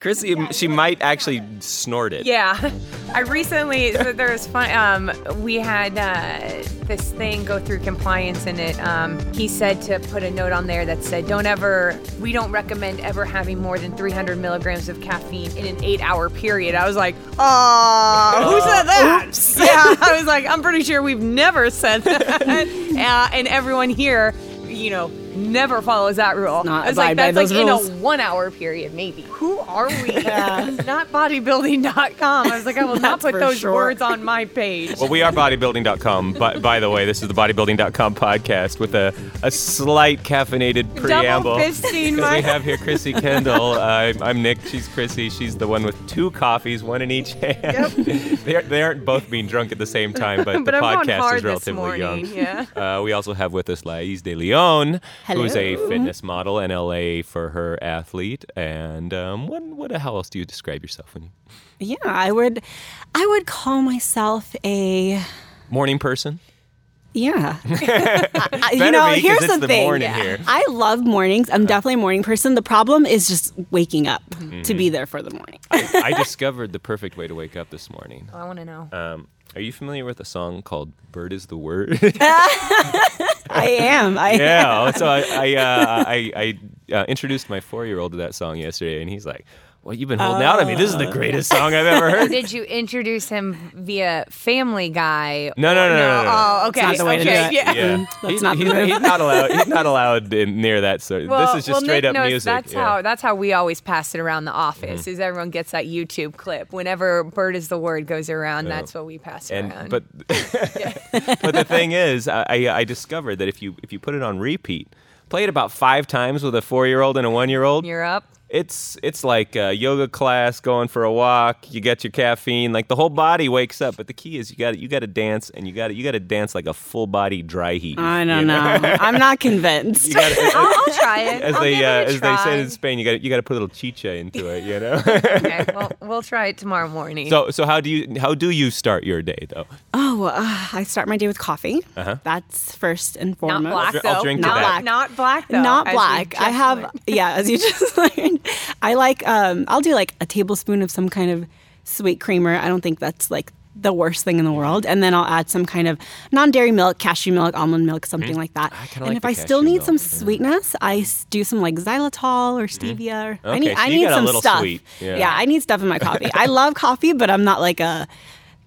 Krissy, she might actually snort it. Yeah, I recently so there was fun. Um, we had uh, this thing go through compliance, and it um, he said to put a note on there that said, "Don't ever, we don't recommend ever having more than 300 milligrams of caffeine in an eight-hour period." I was like, "Oh, who said that?" Yeah, I was like, "I'm pretty sure we've never said that," uh, and everyone here, you know. Never follows that rule. Not I was like, abide by that's like rules. in a one hour period, maybe. Who are we? Not bodybuilding.com. I was like, I will not put those sure. words on my page. Well, we are bodybuilding.com. But by the way, this is the bodybuilding.com podcast with a, a slight caffeinated preamble. fisting Because my- we have here Krissy Kendall. Uh, I'm Nick. She's Krissy. She's the one with two coffees, one in each hand. they, are, they aren't both being drunk at the same time, but, But the I'm podcast is relatively morning, young. yeah. Uh, we also have with us Lais DeLeon, who's a fitness model in LA for her athlete. And um, what, what, how else do you describe yourself? When you, Yeah, I would I would call myself a morning person? yeah. I- I- you know, be, 'cause here's the, the thing. morning here. I love mornings. I'm definitely a morning person. The problem is just waking up to be there for the morning. I discovered the perfect way to wake up this morning. I want to know. Um, are you familiar with a song called "Bird Is the Word"? I am. I yeah. So I I, uh, I, I uh, introduced my four-year-old to that song yesterday, and he's like, "Well, you've been holding out on me. This is the oh. greatest song I've ever heard." Did you introduce him via Family Guy? No, no, no, no, no, no. Oh, okay. not the way to do okay, it. Yeah. Yeah, That's he's, not the he's, he's not allowed. He's not allowed in, near that. So Well, this is just well, straight Nick up knows music. That's yeah. how that's how we always pass it around the mm-hmm. office. Is everyone gets that YouTube clip whenever "bird is the word" goes around. That's what we pass and around. but but the thing is, I, I I discovered that if you if you put it on repeat, play it about five times with a four-year-old and a one-year-old, you're up. It's it's like a yoga class, going for a walk. You get your caffeine, like the whole body wakes up. But the key is you got you got to dance, and you got to you got to dance like a full body dry heat. I don't you know. I'm not convinced. You gotta, I'll, I'll try it. as I'll they uh, it a as they said in Spain, you got you got to put a little chicha into it. You know. okay, well, we'll try it tomorrow morning. so so how do you how do you start your day though? Oh, uh, I start my day with coffee. That's first and foremost. not foremost. black I'll though. drink to not, that. black. not black though. Not black. I have learned. yeah, as you just learned. I like um I'll do like a tablespoon of some kind of sweet creamer. I don't think that's like the worst thing in the world. And then I'll add some kind of non-dairy milk, cashew milk, almond milk, something like that. Mm-hmm. and like if I still need some milk, yeah. sweetness, I s- do some like xylitol or stevia. Or, I need so I need some stuff. sweet, yeah. I need stuff in my coffee. I love coffee, but I'm not like a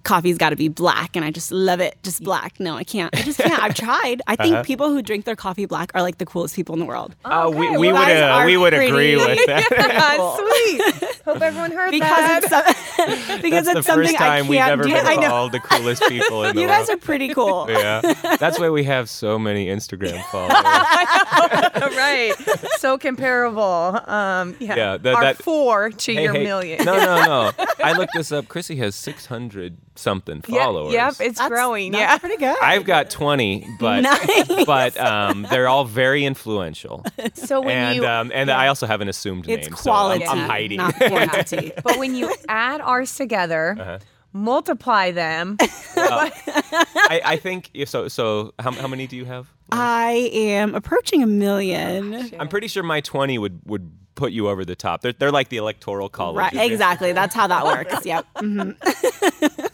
coffee's got to be black and I just love it just black. No, I can't. I just can't. I've tried. I think Uh-huh. people who drink their coffee black are like the coolest people in the world. Uh, we Okay, we you would guys uh, are we would agree with that. Ah, sweet. Hope everyone heard because that. it's so, because That's it's the something first I time can't we've ever do. been I know. called the coolest people in the You world. guys are pretty cool. yeah, that's why we have so many Instagram followers. right. So comparable. Um, yeah. Yeah, that- Our that- four to Hey, your hey, million. No, no, no. I looked this up. Krissy has 600 something Yeah, followers. Yep, it's That's- growing. that's yeah. pretty good. I've got 20, but Nice. but um, they're all very influential. So when and you um, and I also have an assumed it's name, quality, so I'm, I'm hiding. not quantity. but when you add ours together, Uh-huh. multiply them. I, I think so. So how, how many do you have? I am approaching a million. I'm pretty sure my 20 would would put you over the top. They're they're like the electoral college. Right, exactly. That's how that works. Yep. Mhm.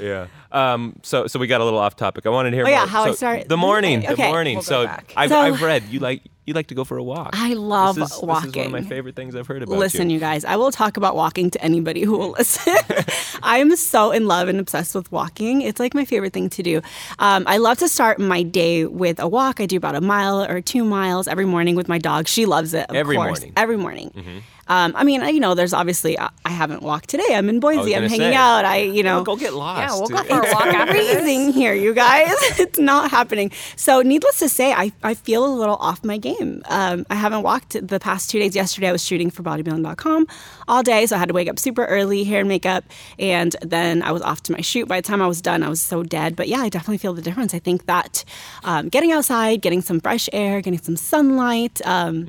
Yeah. Um. So so we got a little off topic. I wanted to hear. Oh, yeah, more. how I So, start- The morning. The morning. We'll so. I've So- I've read you like you like to go for a walk. I love this is, This is walking. one of my favorite things I've heard about Listen, you. you guys, I will talk about walking to anybody who will listen. I'm so in love and obsessed with walking. It's like my favorite thing to do. Um, I love to start my day with a walk. I do about a mile or two miles every morning with my dog. She loves it. Of Every course. morning. Every morning. Um, I mean, you know, there's obviously I, I haven't walked today. I'm in Boise. I'm hanging say. out. I, you know, Well, go get lost. Yeah, we'll go for a walk after this. freezing here, you guys. it's not happening. So, needless to say, I, I feel a little off my game. Um, I haven't walked the past two days. Yesterday, I was shooting for bodybuilding.com all day, so I had to wake up super early, hair and makeup, and then I was off to my shoot. By the time I was done, I was so dead. But yeah, I definitely feel the difference. I think that um, getting outside, getting some fresh air, getting some sunlight, um,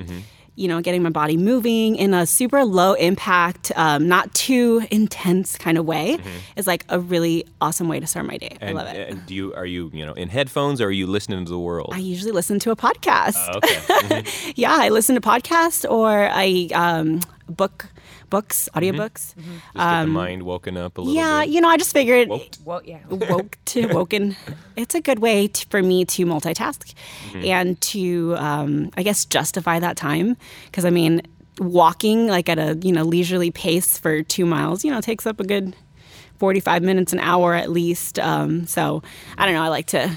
you know, getting my body moving in a super low impact, um, not too intense kind of way is like a really awesome way to start my day. And, I love it. and do you are you you know in headphones or are you listening to the world? I usually listen to a podcast. okay. Mhm. Yeah, I listen to podcasts or I um, book books, audiobooks. Just get the mind woken up a little Um, Yeah, bit. you know, I just figured Woked. Well, yeah. woke to woken. It's a good way to, for me to multitask Mm-hmm. and to, um, I guess, justify that time. Because I mean, walking like at a you know leisurely pace for two miles, you know, takes up a good forty-five minutes, an hour at least. Um, so I don't know. I like to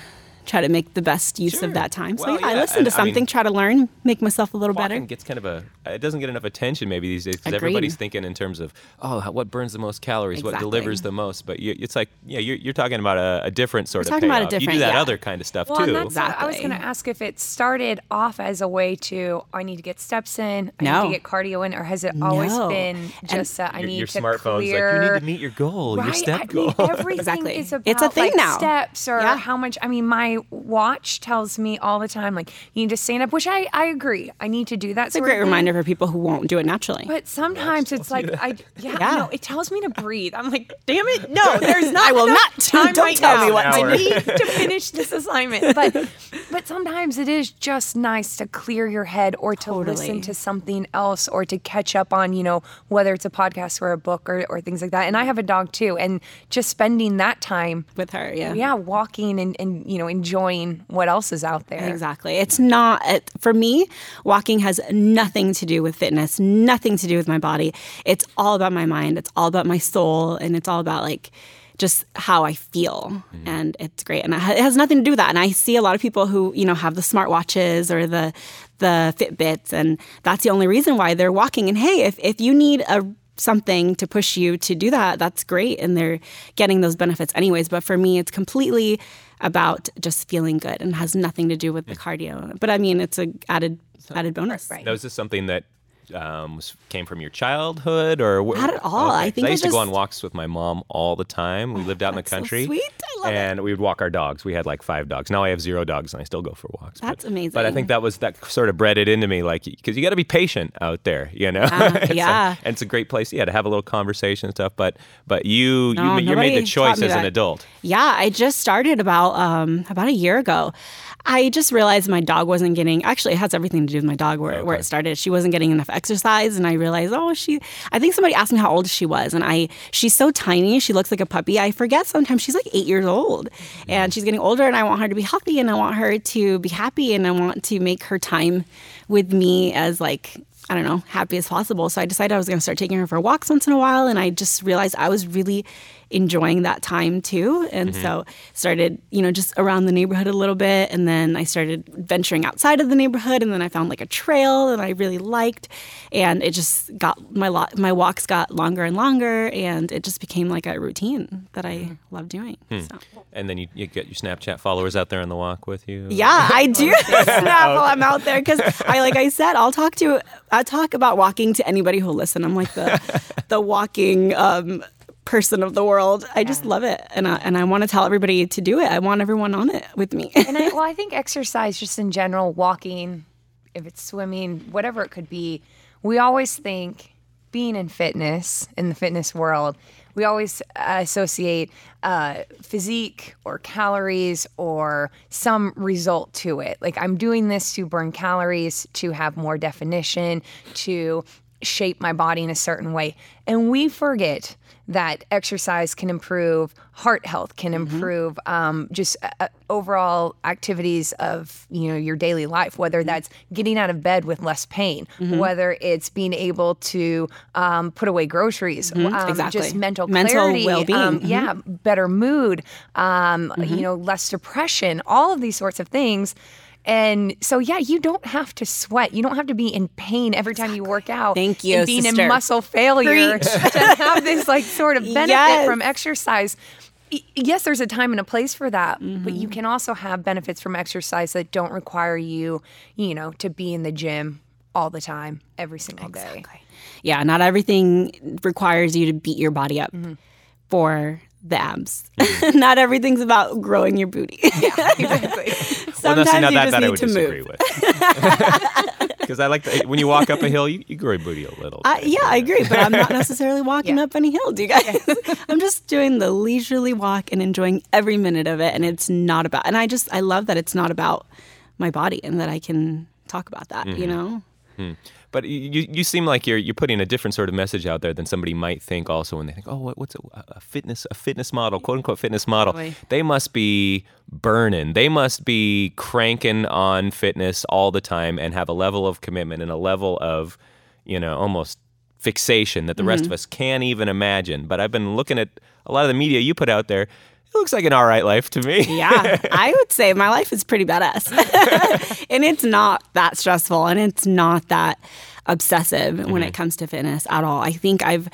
try to make the best use Sure. of that time. So Well, yeah, I listen and to I mean- something, try to learn, make myself a little Walking better. gets kind of a it doesn't get enough attention maybe these days because everybody's thinking in terms of oh what burns the most calories what delivers the most but you, it's like yeah you're, you're talking about a, a different sort We're of talking about a payoff. you do that yeah. other kind of stuff Well, too and that's what I was going to ask if it started off as a way to I need to get steps in, I need to get cardio in, or has it always No. been just that I your, need your to smartphone's clear like you need to meet your goal your Right, step I goal mean, everything Exactly. is about It's a thing like, now. steps or Yeah. how much. I mean, my watch tells me all the time, like you need to stand up, which I I agree. I need to do that. It's a great reminder for people who won't do it naturally. But sometimes it's like I yeah, Yeah. no, it tells me to breathe. I'm like, damn it, no, there's not. I will not. Time Don't right tell now. me what I need to finish this assignment. But but sometimes it is just nice to clear your head or to listen to something else or to catch up on you know whether it's a podcast or a book or, or things like that. And I have a dog too, and just spending that time. with her, yeah. Yeah, walking and, and you know enjoying what else is out there. Exactly. It's not, it, for me, walking has nothing to do with fitness, nothing to do with my body. It's all about my mind, it's all about my soul, and it's all about like just how I feel. Mm-hmm. And it's great. And it it has nothing to do with that. And I see a lot of people who, you know, have the smartwatches or the, the Fitbits, and that's the only reason why they're walking. And hey, if, if you need a something to push you to do that, that's great. And they're getting those benefits anyways. But for me, it's completely about just feeling good and has nothing to do with the cardio. But I mean, it's a added added bonus. Right. now is this something that um, was, came from your childhood or wh- Not at all. I 'cause think I it used to go on walks with my mom all the time. We lived out in the that's so country. sweet. Love it. and we would walk our dogs. We had like five dogs. Now I have zero dogs, and I still go for walks. That's but, amazing. But I think that was that sort of bred it into me, like because you got to be patient out there, you know. A- yeah. and it's a great place, yeah, to have a little conversation and stuff. But but you No, you, you made the choice as an adult. Yeah, I just started about um, about a year ago. I just realized my dog wasn't getting. Actually, it has everything to do with my dog where, where it started. She wasn't getting enough exercise, and I realized, oh, she. I think somebody asked me how old she was, and I. She's so tiny. She looks like a puppy. I forget sometimes she's like eight years old, and she's getting older. And I want her to be healthy, and I want her to be happy, and I want to make her time with me as like I don't know, happy as possible. So I decided I was going to start taking her for walks once in a while. And I just realized I was really enjoying that time too. And so mm-hmm. started, you know, just around the neighborhood a little bit. And then I started venturing outside of the neighborhood. And then I found like a trail that I really liked. And it just got my, lo- my walks got longer and longer. And it just became like a routine that I mm-hmm. love doing. Hmm. So. And then you, you get your Snapchat followers out there on the walk with you. Yeah, I do oh, snap while I'm out there because I, like I said, I'll talk to, I talk about walking to anybody who'll listen. I'm like the, the walking um, person of the world. I just love it, and I, and I want to tell everybody to do it. I want everyone on it with me. and I, well, I think exercise, just in general, walking, if it's swimming, whatever it could be, we always think being in fitness, in the fitness world, we always associate uh, physique or calories or some result to it. Like I'm doing this to burn calories, to have more definition, to shape my body in a certain way. And we forget that exercise can improve heart health, can improve um, just uh, uh, overall activities of you know your daily life. Whether that's getting out of bed with less pain, whether it's being able to um, put away groceries, um, exactly. just mental Mental clarity, well-being. um, Mhm. yeah, better mood, um, you know, less depression, all of these sorts of things. And so, yeah, you don't have to sweat. You don't have to be in pain every time you work out. Thank you, and being sister. in muscle failure to have this like sort of benefit Yes. from exercise. Yes, there's a time and a place for that, but Mm-hmm. you can also have benefits from exercise that don't require you, you know, to be in the gym all the time, every single day. yeah, not everything requires you to beat your body up for the abs. not everything's about growing your booty. Yeah, exactly. Well, no, Sometimes see, now you that, just that I would to disagree move. with. Because I like the, when you walk up a hill, you, you grow your booty a little. I, bit, yeah, I agree, but I'm not necessarily walking Yeah. up any hill, do you guys? I'm just doing the leisurely walk and enjoying every minute of it. And it's not about, and I just, I love that it's not about my body and that I can talk about that, Mm-hmm. you know? But But you you seem like you're you're putting a different sort of message out there than somebody might think. Also, when they think, oh, what, what's a, a fitness a fitness model, quote unquote fitness model, they must be burning. They must be cranking on fitness all the time and have a level of commitment and a level of, you know, almost fixation that the rest mm-hmm. of us can't even imagine. But I've been looking at a lot of the media you put out there. It looks like an all right life to me. Yeah, I would say my life is pretty badass. and it's not that stressful and it's not that obsessive when it mm-hmm. comes to fitness at all. I think I've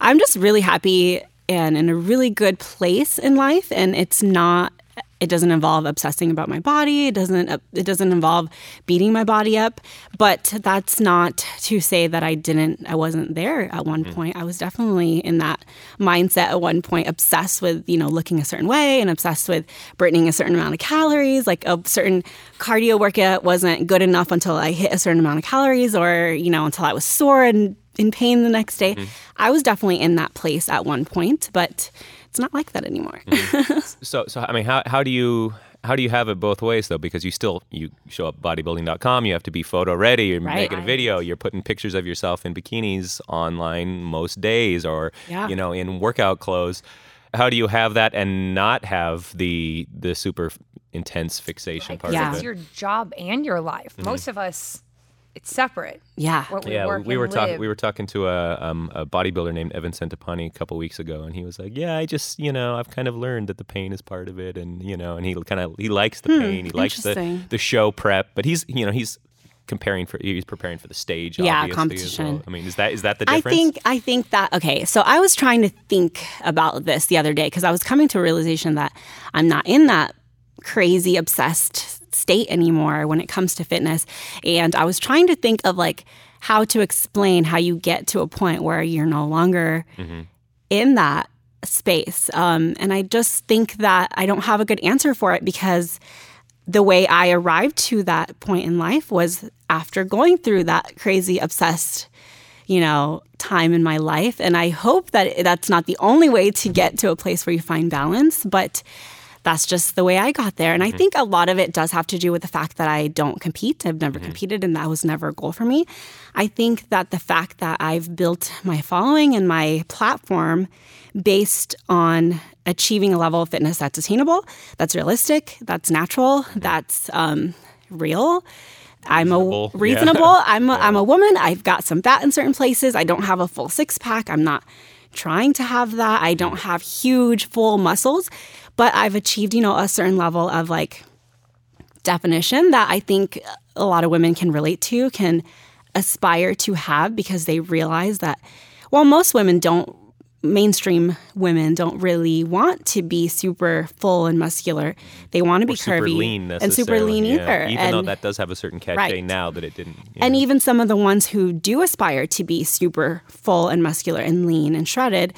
I'm just really happy and in a really good place in life and it's not it doesn't involve obsessing about my body. It doesn't uh, it doesn't involve beating my body up, but that's not to say that I didn't I wasn't there at one hmm. point. I was definitely in that mindset at one point obsessed with, you know, looking a certain way and obsessed with burning a certain amount of calories, like a certain cardio workout wasn't good enough until I hit a certain amount of calories or, you know, until I was sore and in pain the next day. Hmm. I was definitely in that place at one point, but it's not like that anymore. Mm-hmm. So, so I mean, how, how do you how do you have it both ways though? Because you still you show up bodybuilding.com, you have to be photo ready. You're Right. making a video. You're putting pictures of yourself in bikinis online most days, or Yeah. you know, in workout clothes. How do you have that and not have the the super intense fixation part Yeah. of It's it? your job and your life. Mm-hmm. Most of us, it's separate. yeah. What we yeah, we were talking. We were talking to a um, a bodybuilder named Evan Centopani a couple weeks ago, and he was like, "Yeah, I just you know I've kind of learned that the pain is part of it, and you know, and he kind of he likes the pain, he likes the the show prep, but he's you know he's comparing for he's preparing for the stage. Yeah, competition. well. I mean, is that is that the difference? I think I think that okay. So I was trying to think about this the other day because I was coming to a realization that I'm not in that crazy obsessed state anymore when it comes to fitness, and I was trying to think of like how to explain how you get to a point where you're no longer in that space. Um, and I just think that I don't have a good answer for it because the way I arrived to that point in life was after going through that crazy obsessed, you know, time in my life. And I hope that that's not the only way to get to a place where you find balance, but that's just the way I got there. And I mm-hmm. think a lot of it does have to do with the fact that I don't compete. I've never mm-hmm. competed, and that was never a goal for me. I think that the fact that I've built my following and my platform based on achieving a level of fitness that's attainable, that's realistic, that's natural, mm-hmm. that's um, real. I'm Reasonable, a yeah. reasonable. I'm a, I'm a woman. I've got some fat in certain places. I don't have a full six pack. I'm not trying to have that. I don't have huge full muscles, but I've achieved, you know, a certain level of like definition that I think a lot of women can relate to, can aspire to have because they realize that while most women don't mainstream women don't really want to be super full and muscular. They want to be super curvy lean and super lean yeah. either. Even and, though that does have a certain cachet Right. now that it didn't. and know. even some of the ones who do aspire to be super full and muscular and lean and shredded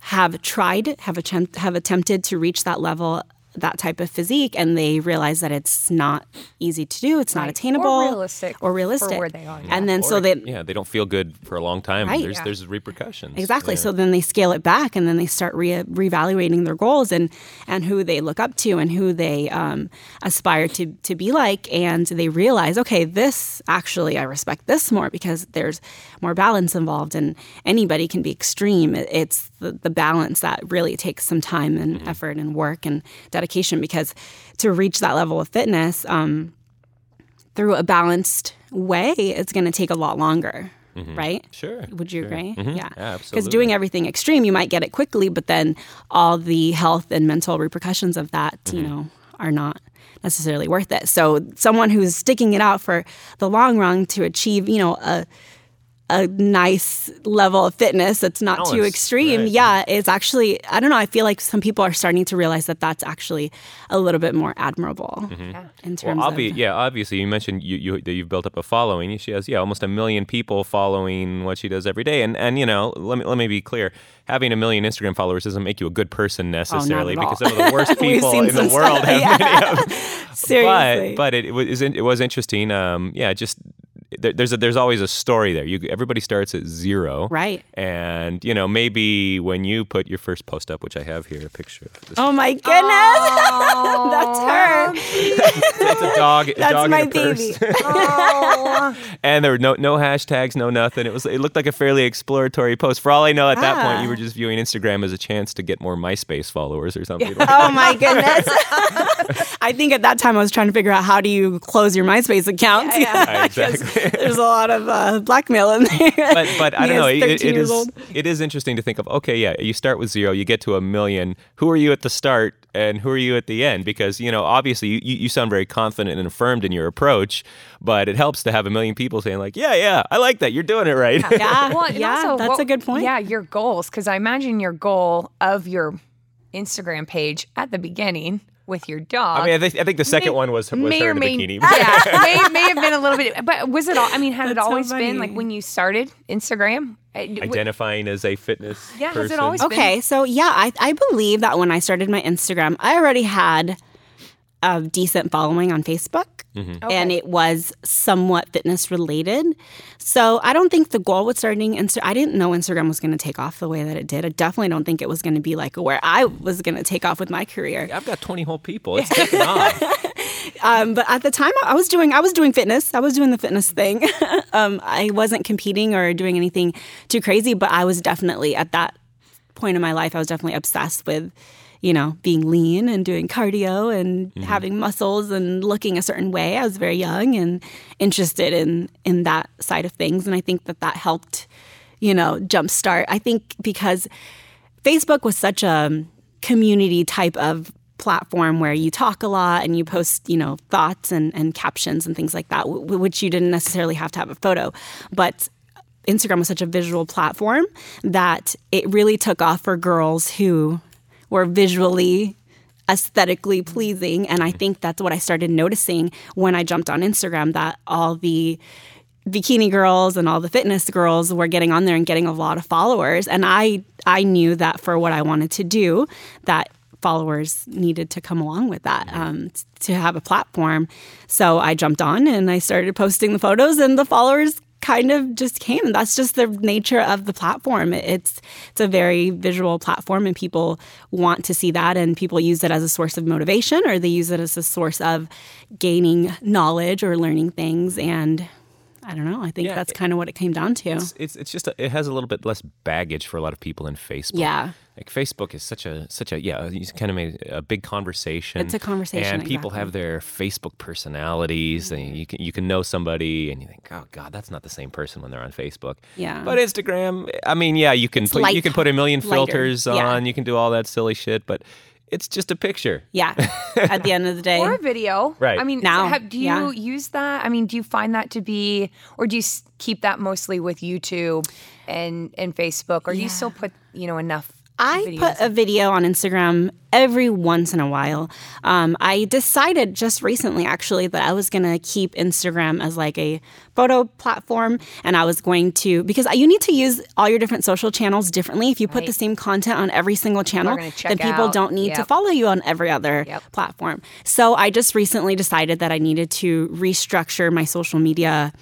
have tried, have attempt, have attempted to reach that level, that type of physique, and they realize that it's not easy to do. It's not Right. Or attainable realistic or for realistic where they are, yeah. And then so Or, they yeah, they don't feel good for a long time. Right. There's Yeah. there's repercussions. Exactly. Yeah. So then they scale it back, and then they start re- reevaluating their goals and and who they look up to and who they um, aspire to to be like, and they realize, okay, this actually I respect this more because there's more balance involved, and anybody can be extreme. It's the, the balance that really takes some time and effort and work and dedication because to reach that level of fitness. Um, through a balanced way, it's going to take a lot longer, right? Sure. Would you sure. agree? Mhm. Yeah. Because doing everything extreme, you might get it quickly, but then all the health and mental repercussions of that, you Mm-hmm. know, are not necessarily worth it. So someone who's sticking it out for the long run to achieve, you know, a a nice level of fitness that's not too extreme. right. Yeah, it's actually I don't know, I feel like some people are starting to realize that that's actually a little bit more admirable in terms Mm-hmm. Well, obvi- of yeah, obviously, you mentioned you, you that you've built up a following. She has, yeah, almost a million people following what she does every day. And and you know, let me let me be clear: having a million Instagram followers doesn't make you a good person necessarily, at all. because some of the worst people in the world stuff, have yeah. many of them. Seriously. But but it, it was it was interesting. Um, yeah, just there, there's a, there's always a story there. You everybody starts at zero, Right. And you know maybe when you put your first post up, which I have here, a picture of this. Oh my goodness. That's her. That's a dog. a That's dog in my a baby. And there were no no hashtags, no nothing. It was it looked like a fairly exploratory post. For all I know, at that point, Ah. you were just viewing Instagram as a chance to get more MySpace followers or something. Oh my goodness. I think at that time I was trying to figure out how do you close your MySpace account. Yeah, exactly. There's a lot of uh, blackmail in there. but but I don't know. It, 13 it years is old. it is interesting to think of. Okay, yeah, you start with zero, you get to a million. Who are you at the start, and who are you at the end? Because you know, obviously, you, you sound very confident and affirmed in your approach, but it helps to have a million people saying like, yeah, yeah, I like that. You're doing it right. Yeah, Well, yeah, also, that's what- a good point. Yeah, your goals, because I imagine your goal of your Instagram page at the beginning with your dog. I mean, I think, I think the second one was, was may her or in a may, bikini. yeah, may, may have been a little bit, but was it all? I mean, had it That's so always been like when you started Instagram? Uh, Identifying as a fitness Yeah, has it person. always been- Okay, so yeah, I, I believe that when I started my Instagram, I already had a decent following on Facebook. And it was somewhat fitness related. So I don't think the goal with starting Insta I didn't know Instagram was going to take off the way that it did. I definitely don't think it was going to be like where I was going to take off with my career. I've got 20 whole people. It's taking off. Um, but at the time, I was doing I was doing fitness. I was doing the fitness thing. um, I wasn't competing or doing anything too crazy, but I was definitely at that point in my life. I was definitely obsessed with, you know, being lean and doing cardio and mm-hmm. having muscles and looking a certain way. I was very young and interested in in that side of things, and I think that that helped, you know, jumpstart. I think because Facebook was such a community type of platform where you talk a lot and you post, you know, thoughts and, and captions and things like that, w- which you didn't necessarily have to have a photo. But Instagram was such a visual platform that it really took off for girls who were visually aesthetically pleasing. And i think that's what i started noticing when i jumped on instagram that all the bikini girls and all the fitness girls were getting on there and getting a lot of followers. And i i knew that for what i wanted to do that followers needed to come along with that um, to have a platform. So i jumped on and i started posting the photos and the followers kind of just came. That's just the nature of the platform. It's it's a very visual platform and people want to see that and people use it as a source of motivation or they use it as a source of gaining knowledge or learning things and I don't know. I think Yeah, that's kind of what it came down to. it's, it's it's just a, it has a little bit less baggage for a lot of people in Facebook. Yeah. like Facebook is such a such a yeah. You kind of made a big conversation. It's a conversation, and people have their Facebook personalities, and mm-hmm. you can you can know somebody, and you think, oh God, that's not the same person when they're on Facebook. Yeah. but Instagram, I mean, yeah, you can put light- you can put a million lighter. filters Yeah. on, you can do all that silly shit, but it's just a picture. Yeah. At the end of the day. or a video. Right. I mean, Now, have, do you yeah. use that? I mean, do you find that to be, or do you keep that mostly with YouTube and and Facebook, or do you still put you know enough? I videos? put a video on Instagram every once in a while. Um, I decided just recently, actually, that I was going to keep Instagram as like a photo platform, and I was going to because you need to use all your different social channels differently. If you put the same content on every single channel, then people out. don't need to follow you on every other Yep. platform. So I just recently decided that I needed to restructure my social media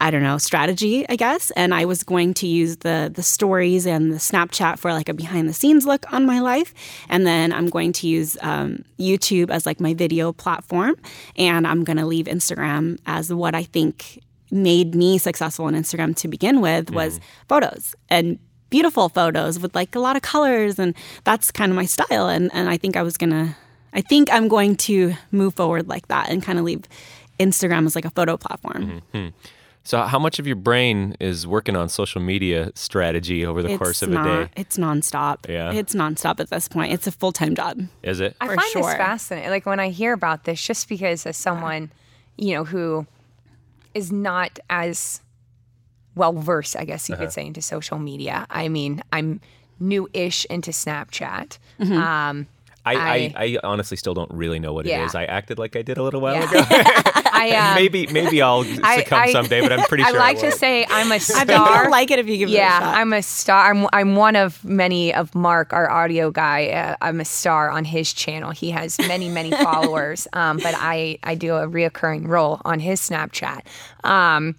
I don't know, strategy, I guess. And I was going to use the the stories and the Snapchat for like a behind the scenes look on my life. And then I'm going to use um, YouTube as like my video platform. And I'm going to leave Instagram as what I think made me successful on Instagram to begin with was mm-hmm. photos and beautiful photos with like a lot of colors. And that's kind of my style. And, and I think I was going to, I think I'm going to move forward like that and kind of leave Instagram as like a photo platform. Mm-hmm. Hmm. So, how much of your brain is working on social media strategy over the course of not, a day? It's nonstop. Yeah. It's nonstop at this point. It's a full time job. Is it? I for find sure. this fascinating. Like when I hear about this, just because as someone, you know, who is not as well versed, I guess you Uh-huh. could say, into social media. I mean, I'm new-ish into Snapchat. Mm-hmm. Um, I, I, I- I honestly still don't really know what it Yeah. is. I acted like I did a little while yeah. ago. I um, maybe maybe I'll I- succumb I- someday, but I'm pretty sure. I like I to say I'm a star. you'll like it if you give it a yeah, shot. I'm a star. I'm, I'm one of many of Mark, our audio guy. Uh, I'm a star on his channel. He has many, many followers, um, but I, I do a reoccurring role on his Snapchat. Um,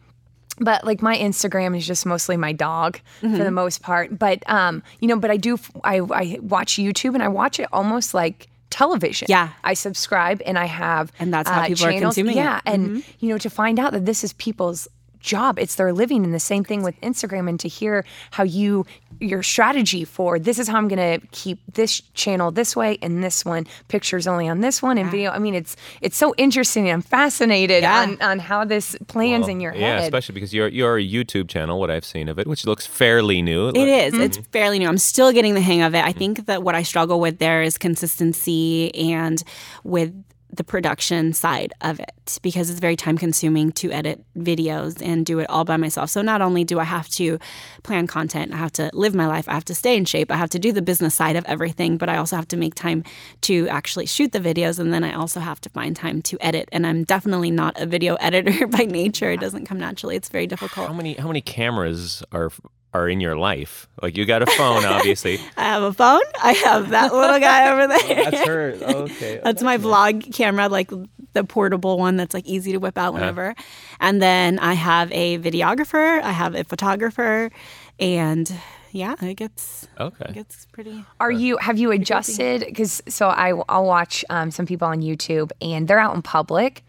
but like my Instagram is just mostly my dog Mm-hmm. for the most part. But um, you know, but I do I, I watch YouTube and I watch it almost like television. Yeah. I subscribe and I have And that's how uh, people are channels. consuming it. Yeah, and you know to find out that this is people's job it's their living and the same thing with instagram and to hear how you your strategy for this is how i'm going to keep this channel this way and this one pictures only on this one and video i mean it's it's so interesting i'm fascinated Yeah. on, on how this plans in your head. Yeah, especially because your your YouTube channel, what I've seen of it, which looks fairly new. It is. Mm-hmm. It's fairly new. I'm still getting the hang of it. I think that what I struggle with there is consistency and with the production side of it because it's very time consuming to edit videos and do it all by myself. So not only do I have to plan content, I have to live my life, I have to stay in shape, I have to do the business side of everything, but I also have to make time to actually shoot the videos and then I also have to find time to edit. And I'm definitely not a video editor by nature. It doesn't come naturally. It's very difficult. How many how many cameras are are in your life? Like you got a phone, obviously. I have a phone. I have that little guy over there. That's her. Okay. That's my vlog camera, like the portable one that's like easy to whip out whenever. And then I have a videographer, I have a photographer, and yeah, it gets okay. it gets pretty. Are you have you adjusted? Because so I I'll watch um, some people on YouTube and they're out in public,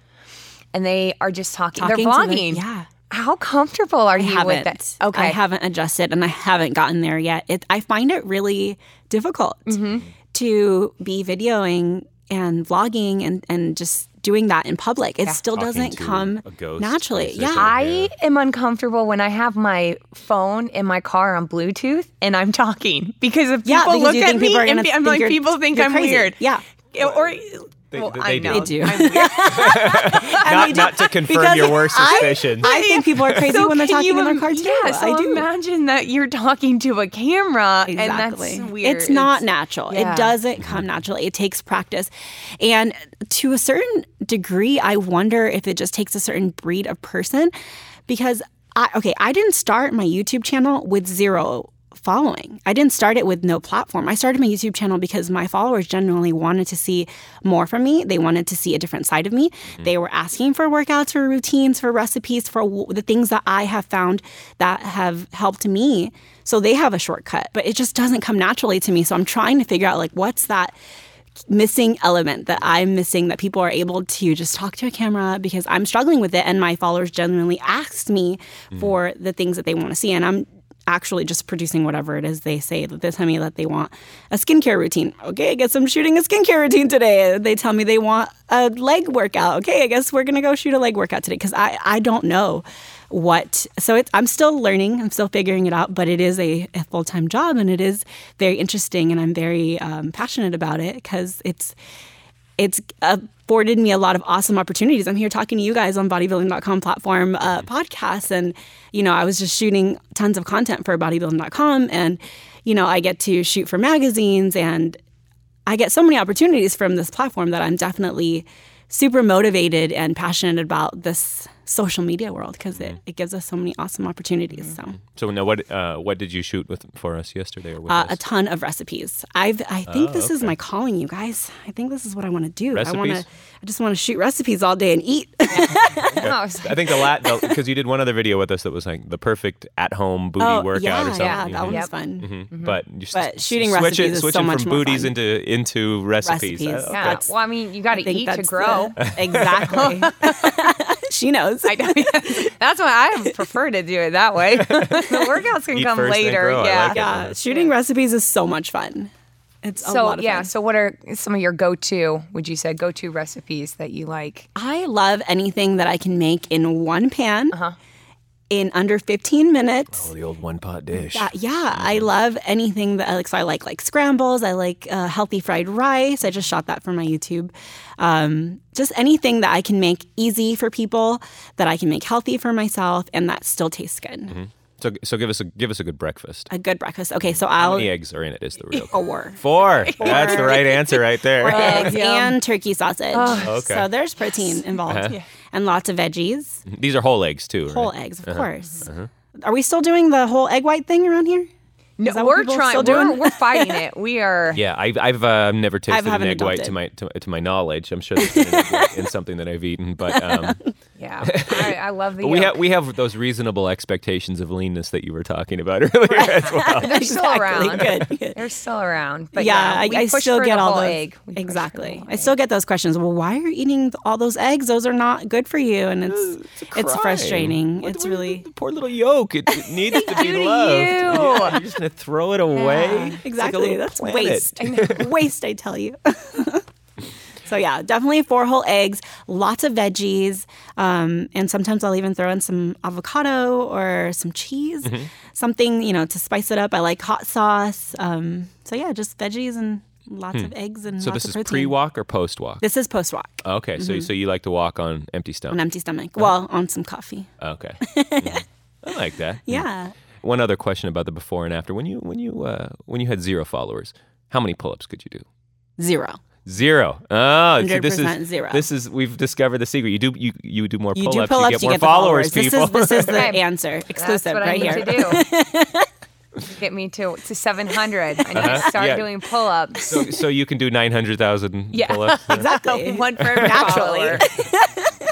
and they are just talking. Talking they're to the- vlogging. yeah. How comfortable are I you with that? haven't. Okay. I haven't adjusted, and I haven't gotten there yet. It, I find it really difficult Mm-hmm. to be videoing and vlogging and and just doing that in public. It still Talking doesn't come naturally. Yeah. I am uncomfortable when I have my phone in my car on Bluetooth and I'm talking because if people Yeah, because look at me people are and be- I'm think like, people think I'm crazy. weird. Yeah. Or They, well, they I do. know. They do. I'm weird. Not, not to confirm Because your worst suspicions. I think people are crazy So when they're talking you in their im- car too. Yeah, so I do. imagine that you're talking to a camera Exactly. and that's weird. It's not natural. yeah. It doesn't come naturally. It takes practice. And to a certain degree, I wonder if it just takes a certain breed of person because I okay, I didn't start my YouTube channel with zero following. I didn't start it with no platform. I started my YouTube channel because my followers genuinely wanted to see more from me. They wanted to see a different side of me. Mm-hmm. They were asking for workouts, for routines, for recipes, for w- the things that I have found that have helped me. So they have a shortcut, but it just doesn't come naturally to me. So I'm trying to figure out like what's that missing element that I'm missing that people are able to just talk to a camera because I'm struggling with it and my followers genuinely asked me mm-hmm. for the things that they want to see and I'm actually just producing whatever it is they say that they tell me that they want a skincare routine. Okay, I guess I'm shooting a skincare routine today. They tell me they want a leg workout. Okay, I guess we're gonna go shoot a leg workout today because I I don't know what so i'm still learning i'm still figuring it out but it is a, a full-time job and it is very interesting and i'm very um, passionate about it because it's it's afforded me a lot of awesome opportunities. I'm here talking to you guys on bodybuilding.com platform uh, podcasts and you know i was just shooting tons of content for bodybuilding.com and you know i get to shoot for magazines and I get so many opportunities from this platform that I'm definitely super motivated and passionate about this social media world because it, it gives us so many awesome opportunities. So So now, what uh, what did you shoot with for us yesterday or with uh, us? a ton of recipes. I've I think Oh, this is my calling, you guys. I think this is what I want to do. I want to. Recipes? I just want to shoot recipes all day and eat. Oh, I think the lat because you did one other video with us that was like the perfect at home booty oh workout yeah, or something. yeah, that Mhm. one was fun. Mhm. But you s- But s- shooting switch recipes it, is so switching much from more booties fun. into into recipes. Recipes. Uh, Yeah. yeah. Well, I mean, you got to eat to grow. the- exactly. she knows. I know. That's why I prefer to do it that way. the workouts can Eat come later. grow. I Yeah. like it. yeah, shooting recipes is so much fun. It's a So lot of yeah. fun. So what are some of your go-to? Would you say go-to recipes that you like? I love anything that I can make in one pan Uh-huh. In under 15 minutes. Oh, the old one pot dish. Uh, yeah, I love anything that like. So I like like scrambles. I like uh, healthy fried rice. I just shot that for my YouTube. Um, just anything that I can make easy for people, that I can make healthy for myself, and that still tastes good. So so give us a give us a good breakfast. A good breakfast. Okay, so I'll many eggs are in it? Is the real four. four? That's the right answer right there. Eggs and turkey sausage. Okay. So there's protein involved. And lots of veggies. These are whole eggs too. Right? Whole eggs, of Uh-huh. course. Are we still doing the whole egg white thing around here? No, we're trying. still We're, doing? we're fighting it. We are. Yeah, I've I've uh, never tasted an haven't egg white to my to, to my knowledge. I'm sure there's been an egg white in something that I've eaten, but um, Yeah, I, I love the. But we have we have those reasonable expectations of leanness that you were talking about earlier as well. They're still Exactly. around. Good, good. They're still around. But yeah, yeah, I, I still get the all those. egg. We push for the Exactly. whole I egg. still get those questions. Well, why are you eating all those eggs? Those are not good for you, and it's a it's frustrating. What- it's what- really the poor little yolk. It, it needs to be loved. you. Yeah, you're just gonna throw it away. It's like a exactly. little That's planet. waste. waste, I tell you. So yeah, definitely four whole eggs, lots of veggies, um, and sometimes I'll even throw in some avocado or some cheese, Mm-hmm. something you know to spice it up. I like hot sauce. Um, so yeah, just veggies and lots of eggs and Hmm. So this is pre-walk or post-walk? This is post walk Okay, so so you like to walk on empty stomach? on empty stomach. Well, on some coffee. Okay, Mhm. I like that. Yeah. One other question about the before and after. When you when you uh, when you had zero followers, how many pull-ups could you do? Zero. Zero. Oh, see, this is zero. This is we've discovered the secret. You do you you do more pull-ups, do pull ups, you get more the followers, This people. is this is the Okay. answer. That's Exclusive what right I here. need to do. Get me to to 700. I need to start Yeah. doing pull-ups. so, so you can do 900,000 Yeah. pull-ups? Exactly. One for every Naturally.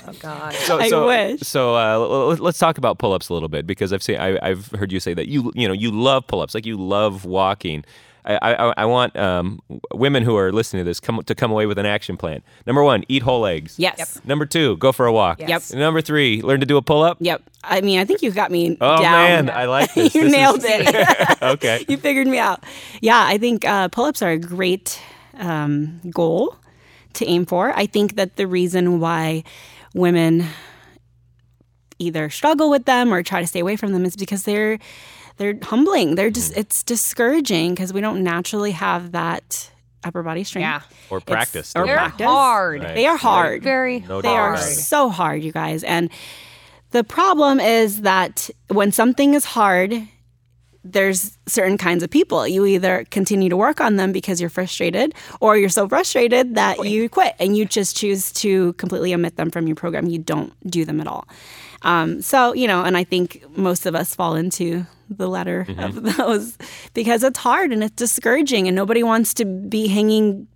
oh God. So, I so, wish. So uh, l- l- let's talk about pull-ups a little bit because I've seen I, I've heard you say that you you know you love pull-ups like you love walking. I, I, I want um, women who are listening to this come to come away with an action plan. Number one, eat whole eggs. Yes. Number two, go for a walk. Yes. Yep. Number three, learn to do a pull-up. Yep. I mean, I think you've got me Oh down. man, I like this. you This is- nailed it. okay. you figured me out. Yeah, I think uh, pull-ups are a great um, goal to aim for. I think that the reason why women either struggle with them or try to stay away from them is because they're they're humbling. They're just it's discouraging because we don't naturally have that upper body strength. Yeah. Or It's- practice. or doing it. They're practice. hard. Right. They are hard. Very No They are so hard, you guys. And the problem is that when something is hard, there's certain kinds of people. You either continue to work on them because you're frustrated, or you're so frustrated that you quit and you just choose to completely omit them from your program. You don't do them at all. Um, so, you know, and I think most of us fall into the latter of mm-hmm. those because it's hard and it's discouraging, and nobody wants to be hanging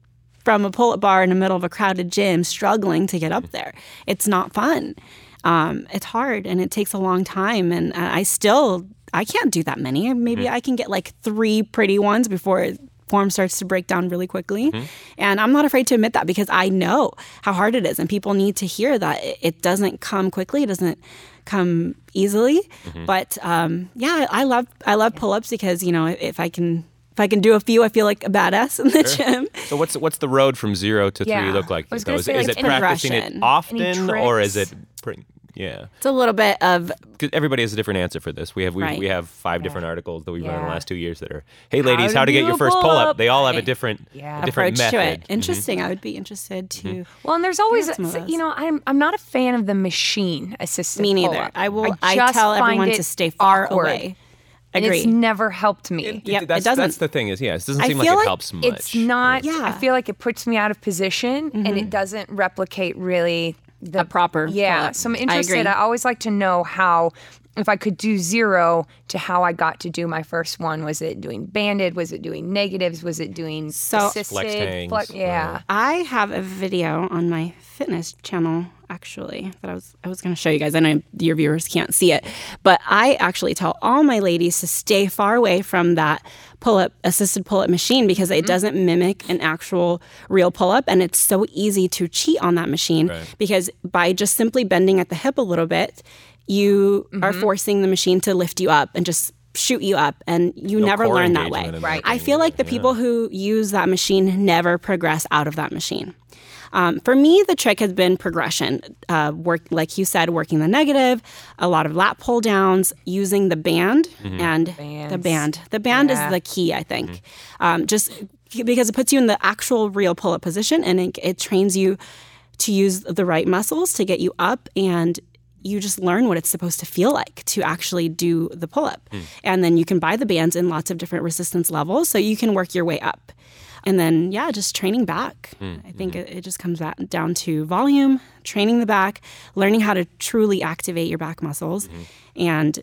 from a pull-up bar in the middle of a crowded gym struggling to get up mm-hmm. there. It's not fun. Um, it's hard and it takes a long time. And I I still, I can't do that many. Maybe mm-hmm. I can get like three pretty ones before form starts to break down really quickly. And I'm not afraid to admit that because I know how hard it is. And people need to hear that it- it doesn't come quickly. It doesn't come easily. But um, yeah, I love, I love pull-ups because, you know, if I can, if I can do a few, I feel like a badass in the gym. So what's what's the road from zero to three look like? I was though? gonna Is, say, is it practicing it often or is it? Tricks? Pre- yeah, It's a little bit of because everybody has a different answer for this. We have we, Right. we have five different articles that we've run in the last two years that are, hey ladies, to how to get your first pull up. pull-up. They all have a different Yeah. a different approach method. to it. Mm-hmm. Interesting. I would be interested to. Mm-hmm. Well, and there's always, some of those. you know, I'm I'm not a fan of the machine assisted. Me neither. pull-up. I will. I, just tell find everyone it to stay far awkward. away. And Agree. it's never helped me. It- Yep, it that's, doesn't. That's the thing is, yeah, it doesn't I seem like feel it like helps much. It's not. Yeah. I feel like it puts me out of position, and it mm-hmm. doesn't replicate really the proper Yeah. So I'm interested. agree. I, always like to know how. If I could do zero to how I got to do my first one, was it doing banded? Was it doing negatives? Was it doing So- assisted? Flex hangs, Flex- yeah. I have a video on my fitness channel actually that I was I was going to show you guys. I know your viewers can't see it, but I actually tell all my ladies to stay far away from that pull up assisted pull up machine because it mm. doesn't mimic an actual real pull up and it's so easy to cheat on that machine because by just simply bending at the hip a little bit, you are forcing the machine to lift you up and just shoot you up and you No never learn that way. Right. I feel like the people who use that machine never progress out of that machine. Um, for me, the trick has been progression. Uh, work, like you said, working the negative, a lot of lat pull downs, using the band and the band. The band Yeah. is the key, I think. Um, just because it puts you in the actual real pull up position and it, it trains you to use the right muscles to get you up and you just learn what it's supposed to feel like to actually do the pull up. Hmm. And then you can buy the bands in lots of different resistance levels so you can work your way up. And then, yeah, just training back. Hmm. I hmm. think it, it just comes back down to volume, training the back, learning how to truly activate your back muscles, mm-hmm. and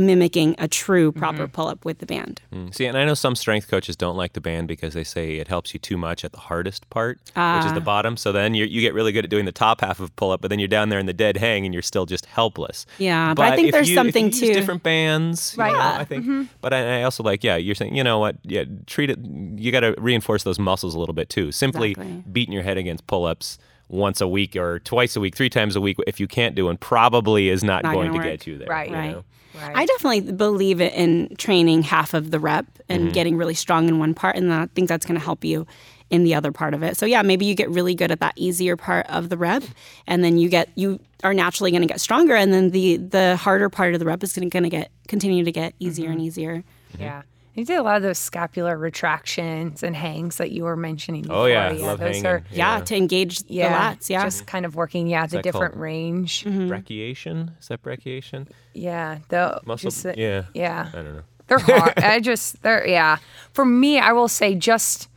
mimicking a true mm-hmm. proper pull up with the band. Mm. See, and I know some strength coaches don't like the band because they say it helps you too much at the hardest part, which is the ah. bottom. So then you you get really good at doing the top half of pull up, but then you're down there in the dead hang and you're still just helpless. Yeah, but I think if there's you- something if you use to- different bands, you Right. know, Yeah. I think. Mm-hmm. But I, I also like, yeah, you're saying, you know what? Yeah, treat it. You got to reinforce those muscles a little bit too. Simply Exactly. beating your head against pull ups. Once a week or twice a week, three times a week, if you can't do, and probably is not, Not going to work. get you there. Right. you Right. know? Right. I definitely believe it in training half of the rep and mm-hmm. getting really strong in one part, and I think that's going to help you in the other part of it. So yeah, maybe you get really good at that easier part of the rep, and then you get you are naturally going to get stronger, and then the the harder part of the rep is going to get continue to get easier and mm-hmm. easier. Yeah. You did a lot of those scapular retractions and hangs that you were mentioning. Before. Oh, yeah. Love those hanging. Are, Yeah, Yeah. to engage yeah, the lats. Yeah, Just kind of working, yeah, the that called? different range. Mm-hmm. Brachiation? Is that brachiation? Yeah. The, Muscle. just yeah. Yeah. I don't know. They're hard. I just, they're, yeah. For me, I will say just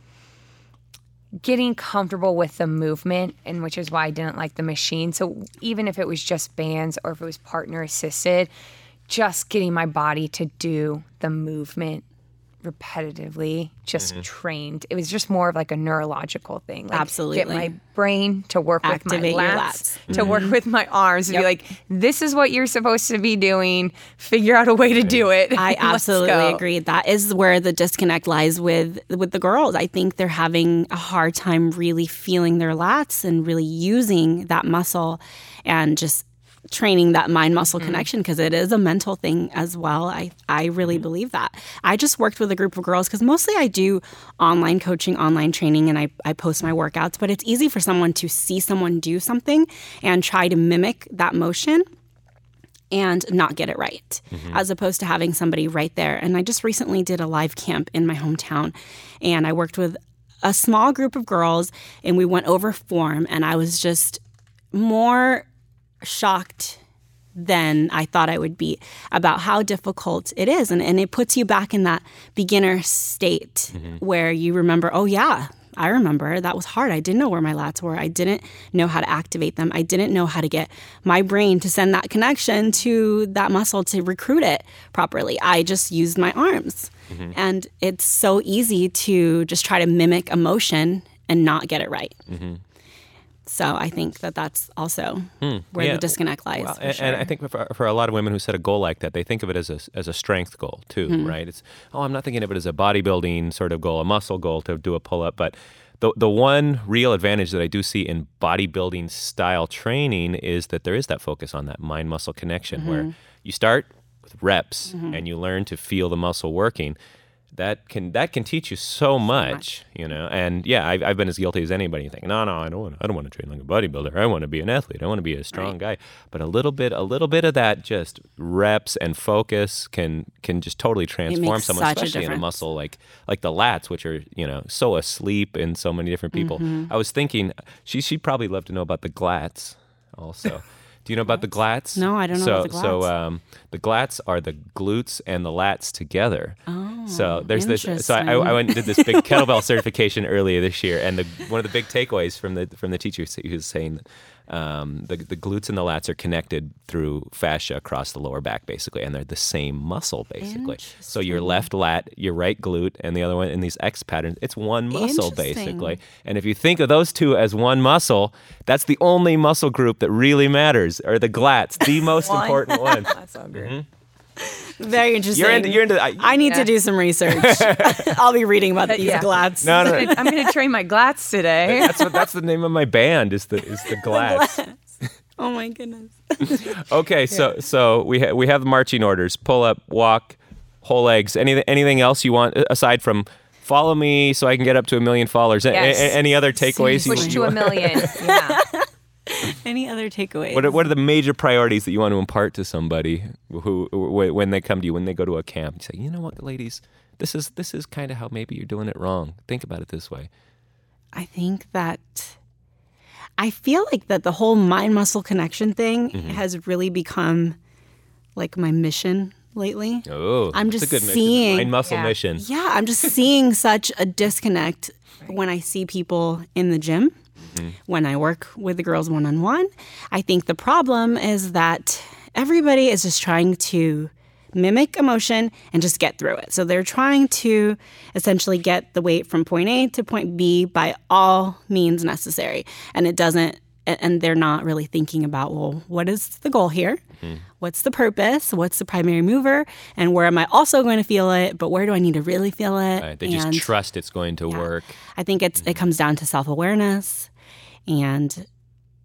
getting comfortable with the movement, and which is why I didn't like the machine. So even if it was just bands or if it was partner assisted, just getting my body to do the movement repetitively, just mm-hmm. trained. It was just more of like a neurological thing. Like Get Absolutely. my brain to work Activate with my lats, lats. to work mm-hmm. with my arms, and Yep. be like, this is what you're supposed to be doing. Figure out a way to do it. I absolutely agree. That is where the disconnect lies with with the girls. I think they're having a hard time really feeling their lats and really using that muscle and just training that mind muscle Mm-hmm. connection because it is a mental thing as well. I I really Mm-hmm. believe that. I just worked with a group of girls because mostly I do online coaching, online training, and I, I post my workouts, but it's easy for someone to see someone do something and try to mimic that motion and not get it right, as opposed to having somebody right there. And I just recently did a live camp in my hometown, and I worked with a small group of girls, and we went over form, and I was just more shocked than I thought I would be about how difficult it is. And, and it puts you back in that beginner state mm-hmm. where you remember, oh, yeah, I remember that was hard. I didn't know where my lats were. I didn't know how to activate them. I didn't know how to get my brain to send that connection to that muscle to recruit it properly. I just used my arms. Mm-hmm. And it's so easy to just try to mimic emotion and not get it right. Mm-hmm. So I think that that's also where Hmm. Yeah. the disconnect lies. Well, and, sure. and I think for, for a lot of women who set a goal like that, they think of it as a, as a strength goal too, Mm-hmm. right? It's oh, I'm not thinking of it as a bodybuilding sort of goal, a muscle goal to do a pull up, but the the one real advantage that I do see in bodybuilding style training is that there is that focus on that mind muscle connection Mm-hmm. where you start with reps and you learn to feel the muscle working. That can that can teach you so much, you know. And yeah, I've, I've been as guilty as anybody. Thinking, no, no, I don't want I don't want to train like a bodybuilder. I want to be an athlete. I want to be a strong guy. But a little bit a little bit of that just reps and focus can can just totally transform someone, such a especially in a muscle like like the lats, which are you know so asleep in so many different people. Mm-hmm. I was thinking she she'd probably love to know about the glats also. Do you know about the glats? No, I don't know so, about the So glats. um, the glats are the glutes and the lats together. Oh, so there's this. So I, I went and did this big kettlebell certification earlier this year, and the, one of the big takeaways from the from the teacher he was saying um, the the glutes and the lats are connected through fascia across the lower back, basically, and they're the same muscle, basically. So your left lat, your right glute, and the other one in these X patterns, it's one muscle, basically. And if you think of those two as one muscle, that's the only muscle group that really matters, or the glats, the most important one. That's so great. Very interesting. You're into, you're into I, I need Yeah. to do some research. I'll be reading about these yeah. glats. no, no, no. I'm going to train my glats today. That's what that's the name of my band is the is the glats. Oh my goodness. Okay, so so we ha- we have marching orders: pull up, walk, whole legs. Anything anything else you want uh, aside from follow me so I can get up to a million followers? A- a- Yes. any other takeaways? Push you, to a million. Yeah. Any other takeaways? what are, what are the major priorities that you want to impart to somebody who, who when they come to you when they go to a camp? You say, you know what, ladies, this is this is kind of how maybe you're doing it wrong. Think about it this way. I think that I feel like that the whole mind muscle connection thing Mm-hmm. has really become like my mission lately. Oh, I'm that's just a good seeing- mind muscle Yeah. mission. Yeah, I'm just seeing such a disconnect when I see people in the gym, when I work with the girls one on one. I think the problem is that everybody is just trying to mimic emotion and just get through it. So they're trying to essentially get the weight from point A to point B by all means necessary. And it doesn't and they're not really thinking about well what is the goal here mm-hmm. what's the purpose what's the primary mover and where am i also going to feel it but where do i need to really feel it right. they and, just trust it's going to yeah, work i think it's mm-hmm. it comes down to self-awareness and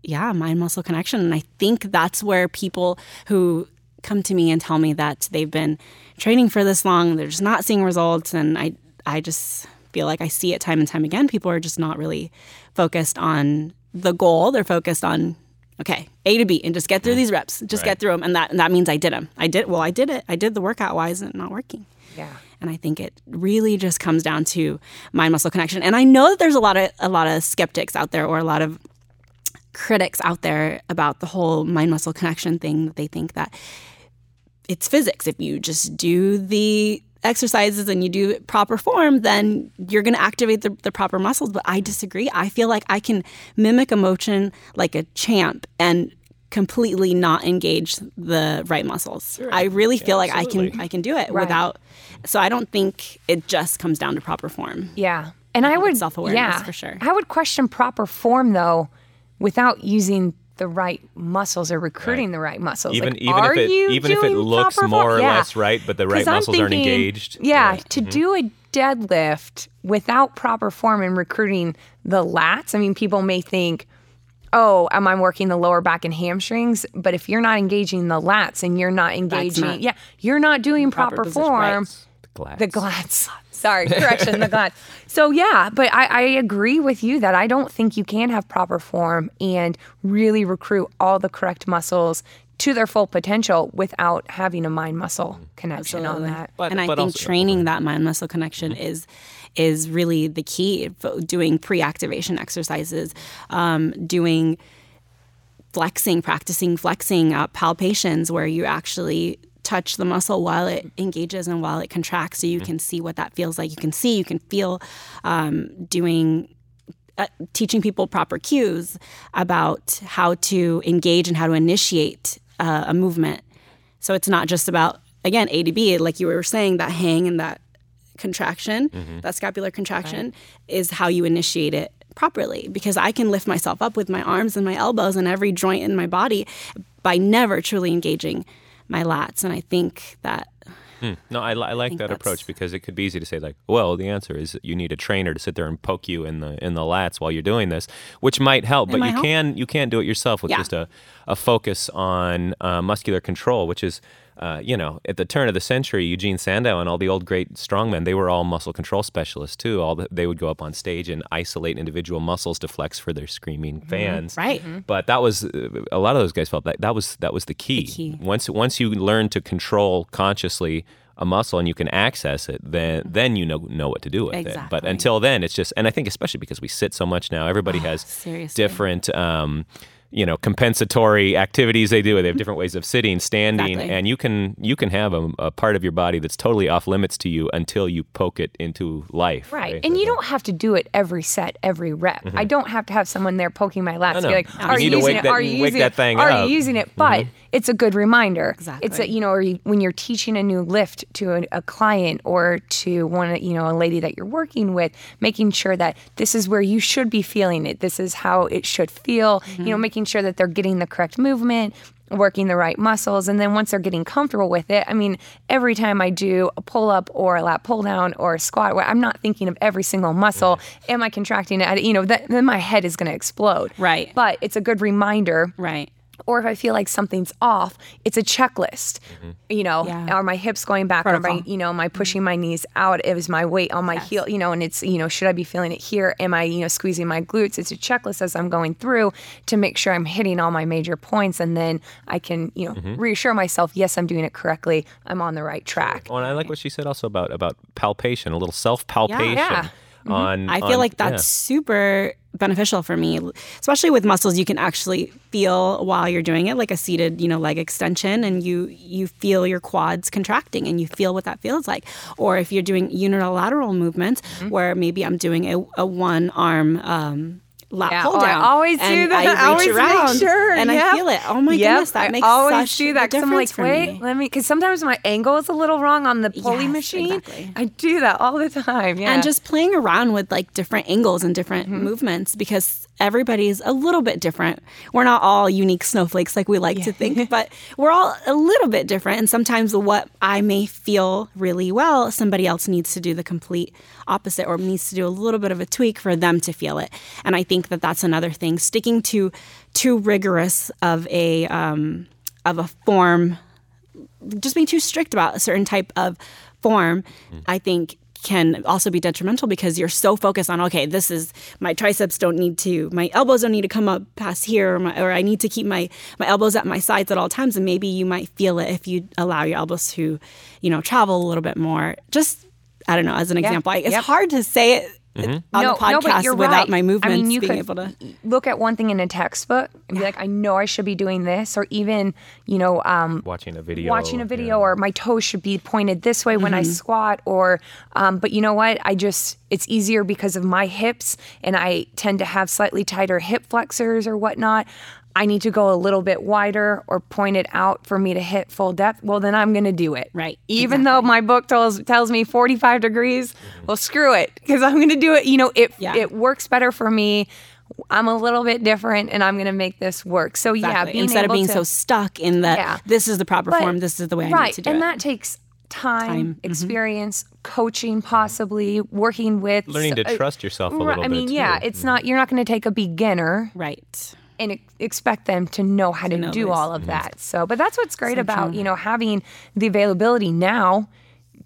yeah mind muscle connection and i think that's where people who come to me and tell me that they've been training for this long they're just not seeing results and i i just feel like i see it time and time again people are just not really focused on the goal. They're focused on okay, A to B, and just get through mm-hmm. these reps. Just right. get through them, and that and that means I did them. I did well. I did it. I did the workout. Why isn't it not working? Yeah. And I think it really just comes down to mind muscle connection. And I know that there's a lot of a lot of skeptics out there, or a lot of critics out there about the whole mind muscle connection thing. That they think that it's physics. If you just do the exercises and you do proper form, then you're going to activate the, the, proper muscles. But I disagree. I feel like I can mimic emotion like a champ and completely not engage the right muscles. Sure. I really yeah, feel like absolutely. I can I can do it right. without. So I don't think it just comes down to proper form. Yeah, and I would self awareness yeah, for sure. I would question proper form though, without using the right muscles or recruiting right. the right muscles. Even like, even if it even if it looks more or yeah. less right, but the right muscles thinking, aren't engaged. Yeah, to mm-hmm. do a deadlift without proper form and recruiting the lats. I mean, people may think, "Oh, am I working the lower back and hamstrings?" But if you're not engaging the lats and you're not engaging, not yeah, you're not doing proper, proper form. Right. The glats. The glats. Sorry, correction, the glad. So yeah, but I, I agree with you that I don't think you can have proper form and really recruit all the correct muscles to their full potential without having a mind muscle connection Absolutely. on that. But, and I think also, training that mind muscle connection mm-hmm. is is really the key. Doing pre activation exercises, um, doing flexing, practicing flexing, uh, palpations where you actually touch the muscle while it engages and while it contracts so you mm-hmm. can see what that feels like you can see you can feel um, doing uh, teaching people proper cues about how to engage and how to initiate uh, a movement so it's not just about again a to b like you were saying that hang and that contraction mm-hmm. that scapular contraction right. is how you initiate it properly because I can lift myself up with my arms and my elbows and every joint in my body by never truly engaging my lats. And I think that. Hmm. No, I, I like I that approach because it could be easy to say like, well, the answer is you need a trainer to sit there and poke you in the in the lats while you're doing this, which might help, it but might you help. can you can do it yourself with yeah. just a, a focus on uh, muscular control, which is uh, you know, at the turn of the century, Eugene Sandow and all the old great strongmen, they were all muscle control specialists too. All the, they would go up on stage and isolate individual muscles to flex for their screaming mm-hmm. fans. Mm-hmm. Right. Mm-hmm. But that was uh, a lot of those guys felt that that was that was the key. the key. Once once you learn to control consciously a muscle and you can access it, then then you know know what to do with exactly. it. But until then, it's just and I think especially because we sit so much now, everybody oh, has seriously. different. Um, you know compensatory activities they do they have different ways of sitting standing exactly. and you can you can have a, a, part of your body that's totally off limits to you until you poke it into life right, right? and you don't have to do it every set every rep mm-hmm. i don't have to have someone there poking my lats to be like are you, you using it that, are you using it are you using it but mm-hmm. It's a good reminder exactly it's a you know you, when you're teaching a new lift to a, a client or to one you know a lady that you're working with making sure that this is where you should be feeling it this is how it should feel mm-hmm. you know making sure that they're getting the correct movement, working the right muscles. And then once they're getting comfortable with it, I mean, every time I do a pull up or a lat pull down or a squat, where I'm not thinking of every single muscle, mm-hmm. am I contracting it? You know, that, then my head is going to explode. Right. But it's a good reminder. Right or if I feel like something's off, it's a checklist. Mm-hmm. You know, yeah. are my hips going back? Protocol. Are my, you know, am I pushing my knees out? Is my weight on my yes. heel? You know, and it's, you know, should I be feeling it here? Am I, you know, squeezing my glutes? It's a checklist as I'm going through to make sure I'm hitting all my major points, and then I can, you know, mm-hmm. reassure myself, yes, I'm doing it correctly. I'm on the right track. Oh, and I like what she said also about about palpation, a little self palpation. Yeah. yeah. Mm-hmm. On, I feel on, like that's yeah. super beneficial for me, especially with muscles you can actually feel while you're doing it, like a seated, you know, leg extension, and you you feel your quads contracting, and you feel what that feels like. Or if you're doing unilateral movements, mm-hmm. where maybe I'm doing a, a one arm. Um, lat Yeah. pull Oh, I down. always do and that. I I always make sure, and I feel it. Oh my Yep, goodness, that I makes always do that 'cause I'm like, wait, let me, because sometimes my angle is a little wrong on the pulley Yes, machine. exactly. I do that all the time. Yeah, and just playing around with like different angles and different Mm-hmm. movements because everybody's a little bit different. We're not all unique snowflakes like we like to think, but we're all a little bit different. And sometimes what I may feel really well, somebody else needs to do the complete opposite or needs to do a little bit of a tweak for them to feel it. And I think that that's another thing. Sticking to too rigorous of a um, of a form just being too strict about a certain type of form, I think can also be detrimental because you're so focused on okay this is my triceps don't need to my elbows don't need to come up past here or, my, or i need to keep my my elbows at my sides at all times. And maybe you might feel it if you allow your elbows to you know travel a little bit more. Just i don't know as an example I, it's Yep. hard to say it on no, the podcast no, but you're without right. my movements I mean, you being could able to look at one thing in a textbook and be like, I know I should be doing this, or even, you know, um, Watching a video. watching a video yeah. or my toes should be pointed this way when I Mm-hmm. squat or um, but you know what I just it's easier because of my hips and I tend to have slightly tighter hip flexors or whatnot. I need to go a little bit wider or point it out for me to hit full depth. Well then I'm gonna do it. Right, even though my book tells tells me 45 degrees mm-hmm. well screw it because I'm gonna do it. You know it Yeah. it works better for me. I'm a little bit different and I'm gonna make this work. So yeah Exactly. being instead of being to- so stuck in that Yeah. this is the proper but- form this is the way i right. need to do and it. And that takes time, Time, mhm. experience, coaching, possibly working with Learning to uh, trust yourself a right, little I mean, bit, yeah, too. it's not. You're not going to take a beginner right and ex- expect them to know how to, know do this. all of that. So, but that's what's great about you know having the availability now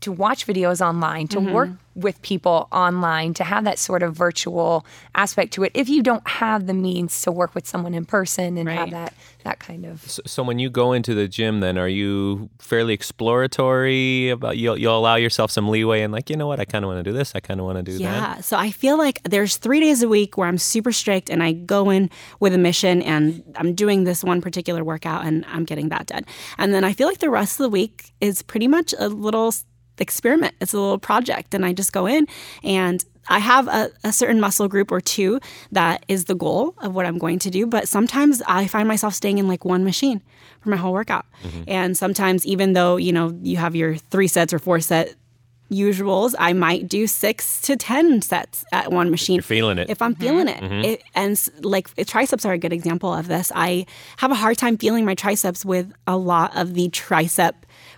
to watch videos online, to work mm-hmm. with people online, to have that sort of virtual aspect to it. If you don't have the means to work with someone in person and have that that kind of So, so when you go into the gym, then are you fairly exploratory about you'll, you'll allow yourself some leeway and like you know what I kind of want to do this, I kind of want to do that. Yeah. So I feel like there's three days a week where I'm super strict and I go in with a mission and I'm doing this one particular workout and I'm getting that done. And then I feel like the rest of the week is pretty much a little s- experiment. It's a little project. And I just go in and I have a, a certain muscle group or two that is the goal of what I'm going to do. But sometimes I find myself staying in like one machine for my whole workout. Mm-hmm. And sometimes, even though, you know, you have your three sets or four set usuals, I might do six to 10 sets at one machine. If You're feeling it. If I'm feeling it. Mm-hmm. it. And like triceps are a good example of this. I have a hard time feeling my triceps with a lot of the tricep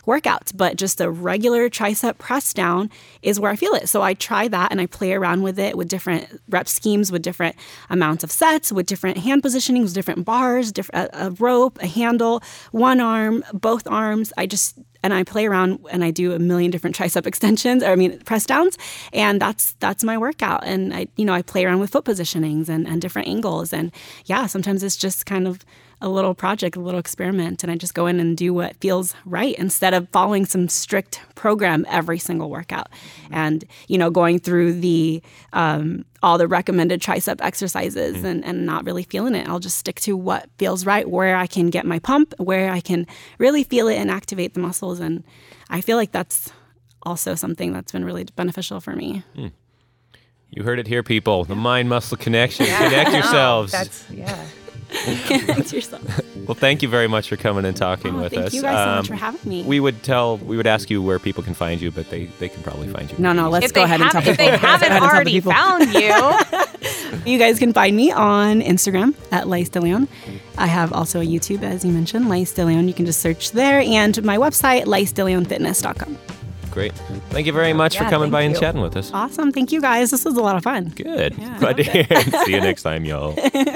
workouts, but just a regular tricep press down is where I feel it. So I try that and I play around with it with different rep schemes, with different amounts of sets, with different hand positionings, different bars, different a, a rope, a handle, one arm, both arms. I just and I play around and I do a million different tricep extensions, or I mean press downs, and that's that's my workout. And I you know I play around with foot positionings and, and different angles, and yeah, sometimes it's just kind of a little project, a little experiment, and I just go in and do what feels right instead of following some strict program every single workout, mm-hmm. and you know going through the um, all the recommended tricep exercises mm. and, and not really feeling it. I'll just stick to what feels right, where I can get my pump, where I can really feel it and activate the muscles. And I feel like that's also something that's been really beneficial for me. Hmm. You heard it here, people. The mind muscle connection. Connect No, oh, yourselves. That's yeah. Thanks yourself. Well, thank you very much for coming and talking Oh, with thank us. Um, you guys so much for having me. We would tell, we would ask you where people can find you, but they, they can probably find you. No, no, let's If go ahead and tell haven't, if they haven't ahead and tell the already found you, You guys can find me on Instagram at Lais DeLeon. I have also a YouTube, as you mentioned, Lais DeLeon. You can just search there. And my website, laisdeleonfitness.com. Great. Thank you very much for coming thank by and chatting with us. Awesome. Thank you guys. This was a lot of fun. Good. Glad to hear. See you next time, y'all.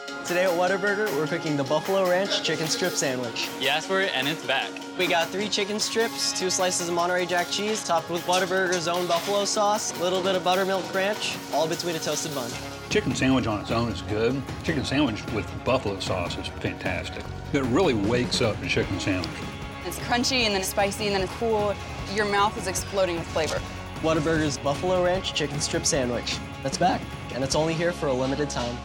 Today at Whataburger, we're cooking the Buffalo Ranch Chicken Strip Sandwich. You asked for it, and it's back. We got three chicken strips, two slices of Monterey Jack cheese, topped with Whataburger's own buffalo sauce, a little bit of buttermilk ranch, all between a toasted bun. Chicken sandwich on its own is good. Chicken sandwich with buffalo sauce is fantastic. It really wakes up the chicken sandwich. It's crunchy and then it's spicy and then it's cool. Your mouth is exploding with flavor. Whataburger's Buffalo Ranch Chicken Strip Sandwich. That's back, and it's only here for a limited time.